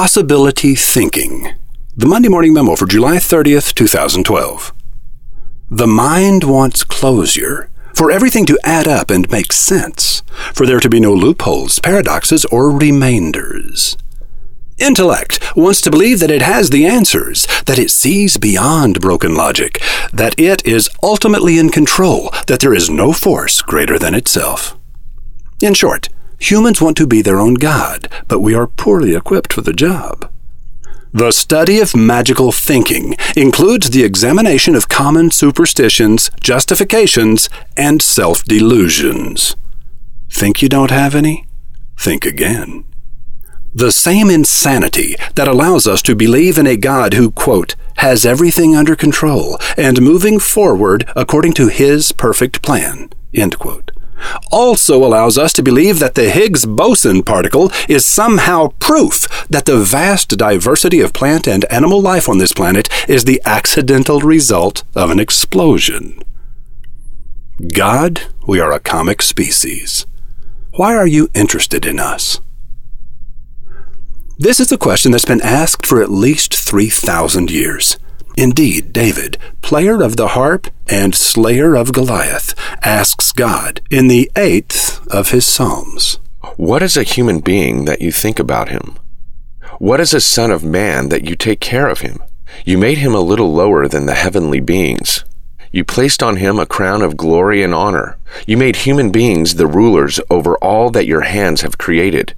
Possibility Thinking. The Monday Morning Memo for July 30th, 2012. The mind wants closure, for everything to add up and make sense, for there to be no loopholes, paradoxes, or remainders. Intellect wants to believe that it has the answers, that it sees beyond broken logic, that it is ultimately in control, that there is no force greater than itself. In short, humans want to be their own God, but we are poorly equipped for the job. The study of magical thinking includes the examination of common superstitions, justifications, and self delusions. Think you don't have any? Think again. The same insanity that allows us to believe in a God who, quote, has everything under control and moving forward according to his perfect plan, end quote, also allows us to believe that the Higgs boson particle is somehow proof that the vast diversity of plant and animal life on this planet is the accidental result of an explosion. God, we are a comic species. Why are you interested in us? This is a question that's been asked for at least 3,000 years. Indeed, David, player of the harp and slayer of Goliath, asks God in the eighth of his Psalms What is a human being that you think about him? What is a son of man that you take care of him? You made him a little lower than the heavenly beings. You placed on him a crown of glory and honor. You made human beings the rulers over all that your hands have created.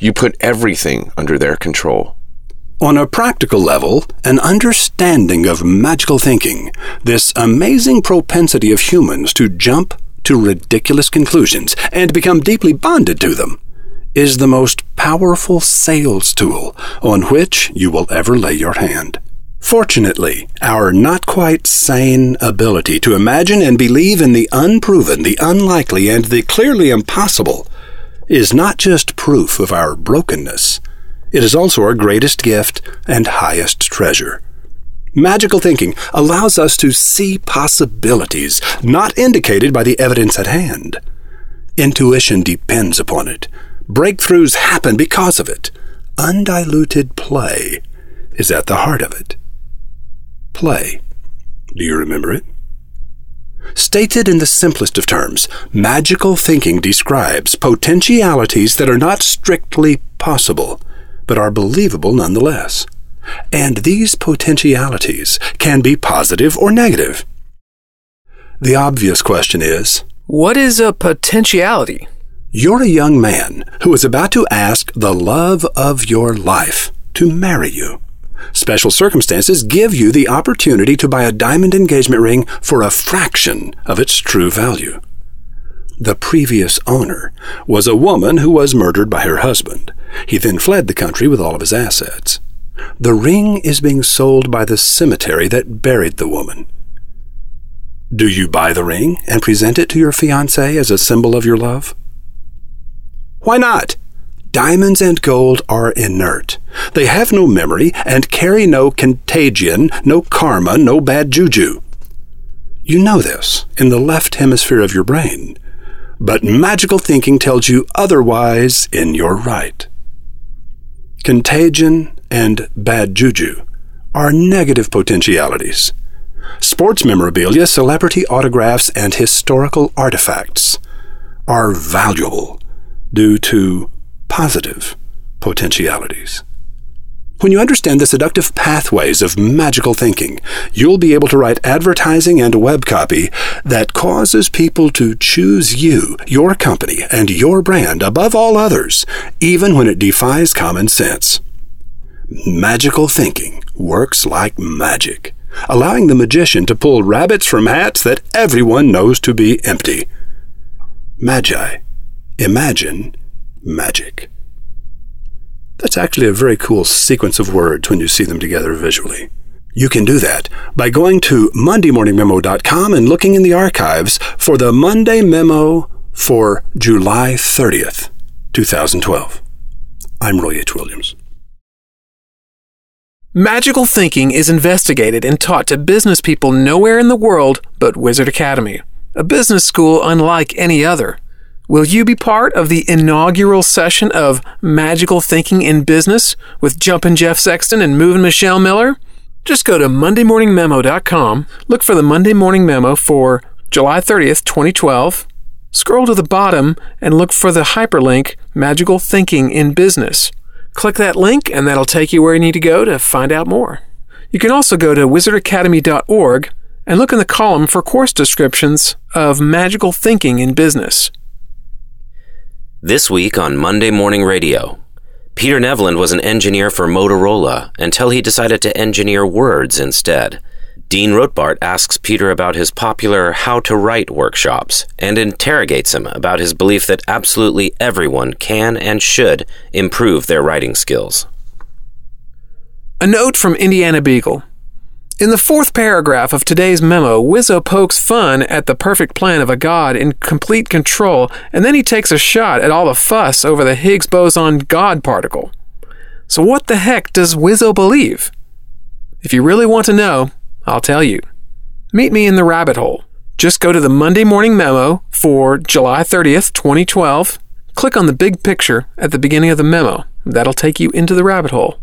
You put everything under their control. On a practical level, an understanding of magical thinking, this amazing propensity of humans to jump to ridiculous conclusions and become deeply bonded to them, is the most powerful sales tool on which you will ever lay your hand. Fortunately, our not quite sane ability to imagine and believe in the unproven, the unlikely, and the clearly impossible is not just proof of our brokenness, it is also our greatest gift and highest treasure. Magical thinking allows us to see possibilities not indicated by the evidence at hand. Intuition depends upon it. Breakthroughs happen because of it. Undiluted play is at the heart of it. Play. Do you remember it? Stated in the simplest of terms, magical thinking describes potentialities that are not strictly possible, but are believable nonetheless. And these potentialities can be positive or negative. The obvious question is What is a potentiality? You're a young man who is about to ask the love of your life to marry you. Special circumstances give you the opportunity to buy a diamond engagement ring for a fraction of its true value. The previous owner was a woman who was murdered by her husband. He then fled the country with all of his assets. The ring is being sold by the cemetery that buried the woman. Do you buy the ring and present it to your fiancé as a symbol of your love? Why not? Diamonds and gold are inert. They have no memory and carry no contagion, no karma, no bad juju. You know this in the left hemisphere of your brain, but magical thinking tells you otherwise in your right. Contagion and bad juju are negative potentialities. Sports memorabilia, celebrity autographs, and historical artifacts are valuable due to positive potentialities. When you understand the seductive pathways of magical thinking, you'll be able to write advertising and web copy that causes people to choose you, your company, and your brand above all others, even when it defies common sense. Magical thinking works like magic, allowing the magician to pull rabbits from hats that everyone knows to be empty. Magi. Imagine magic. That's actually a very cool sequence of words when you see them together visually. You can do that by going to MondayMorningMemo.com and looking in the archives for the Monday Memo for July 30th, 2012. I'm Roy H. Williams. Magical thinking is investigated and taught to business people nowhere in the world but Wizard Academy, a business school unlike any other. Will you be part of the inaugural session of Magical Thinking in Business with Jumpin' Jeff Sexton and Moving Michelle Miller? Just go to MondayMorningMemo.com, look for the Monday Morning Memo for July 30th, 2012, scroll to the bottom and look for the hyperlink Magical Thinking in Business. Click that link and that'll take you where you need to go to find out more. You can also go to wizardacademy.org and look in the column for course descriptions of magical thinking in business. This week on Monday Morning Radio, Peter Nevland was an engineer for Motorola until he decided to engineer words instead. Dean Rotbart asks Peter about his popular How to Write workshops and interrogates him about his belief that absolutely everyone can and should improve their writing skills. A note from Indiana Beagle. In the fourth paragraph of today's memo, Wizzo pokes fun at the perfect plan of a god in complete control, and then he takes a shot at all the fuss over the Higgs boson God particle. So, what the heck does Wizzo believe? If you really want to know, I'll tell you. Meet me in the rabbit hole. Just go to the Monday Morning Memo for July 30th, 2012. Click on the big picture at the beginning of the memo. That'll take you into the rabbit hole.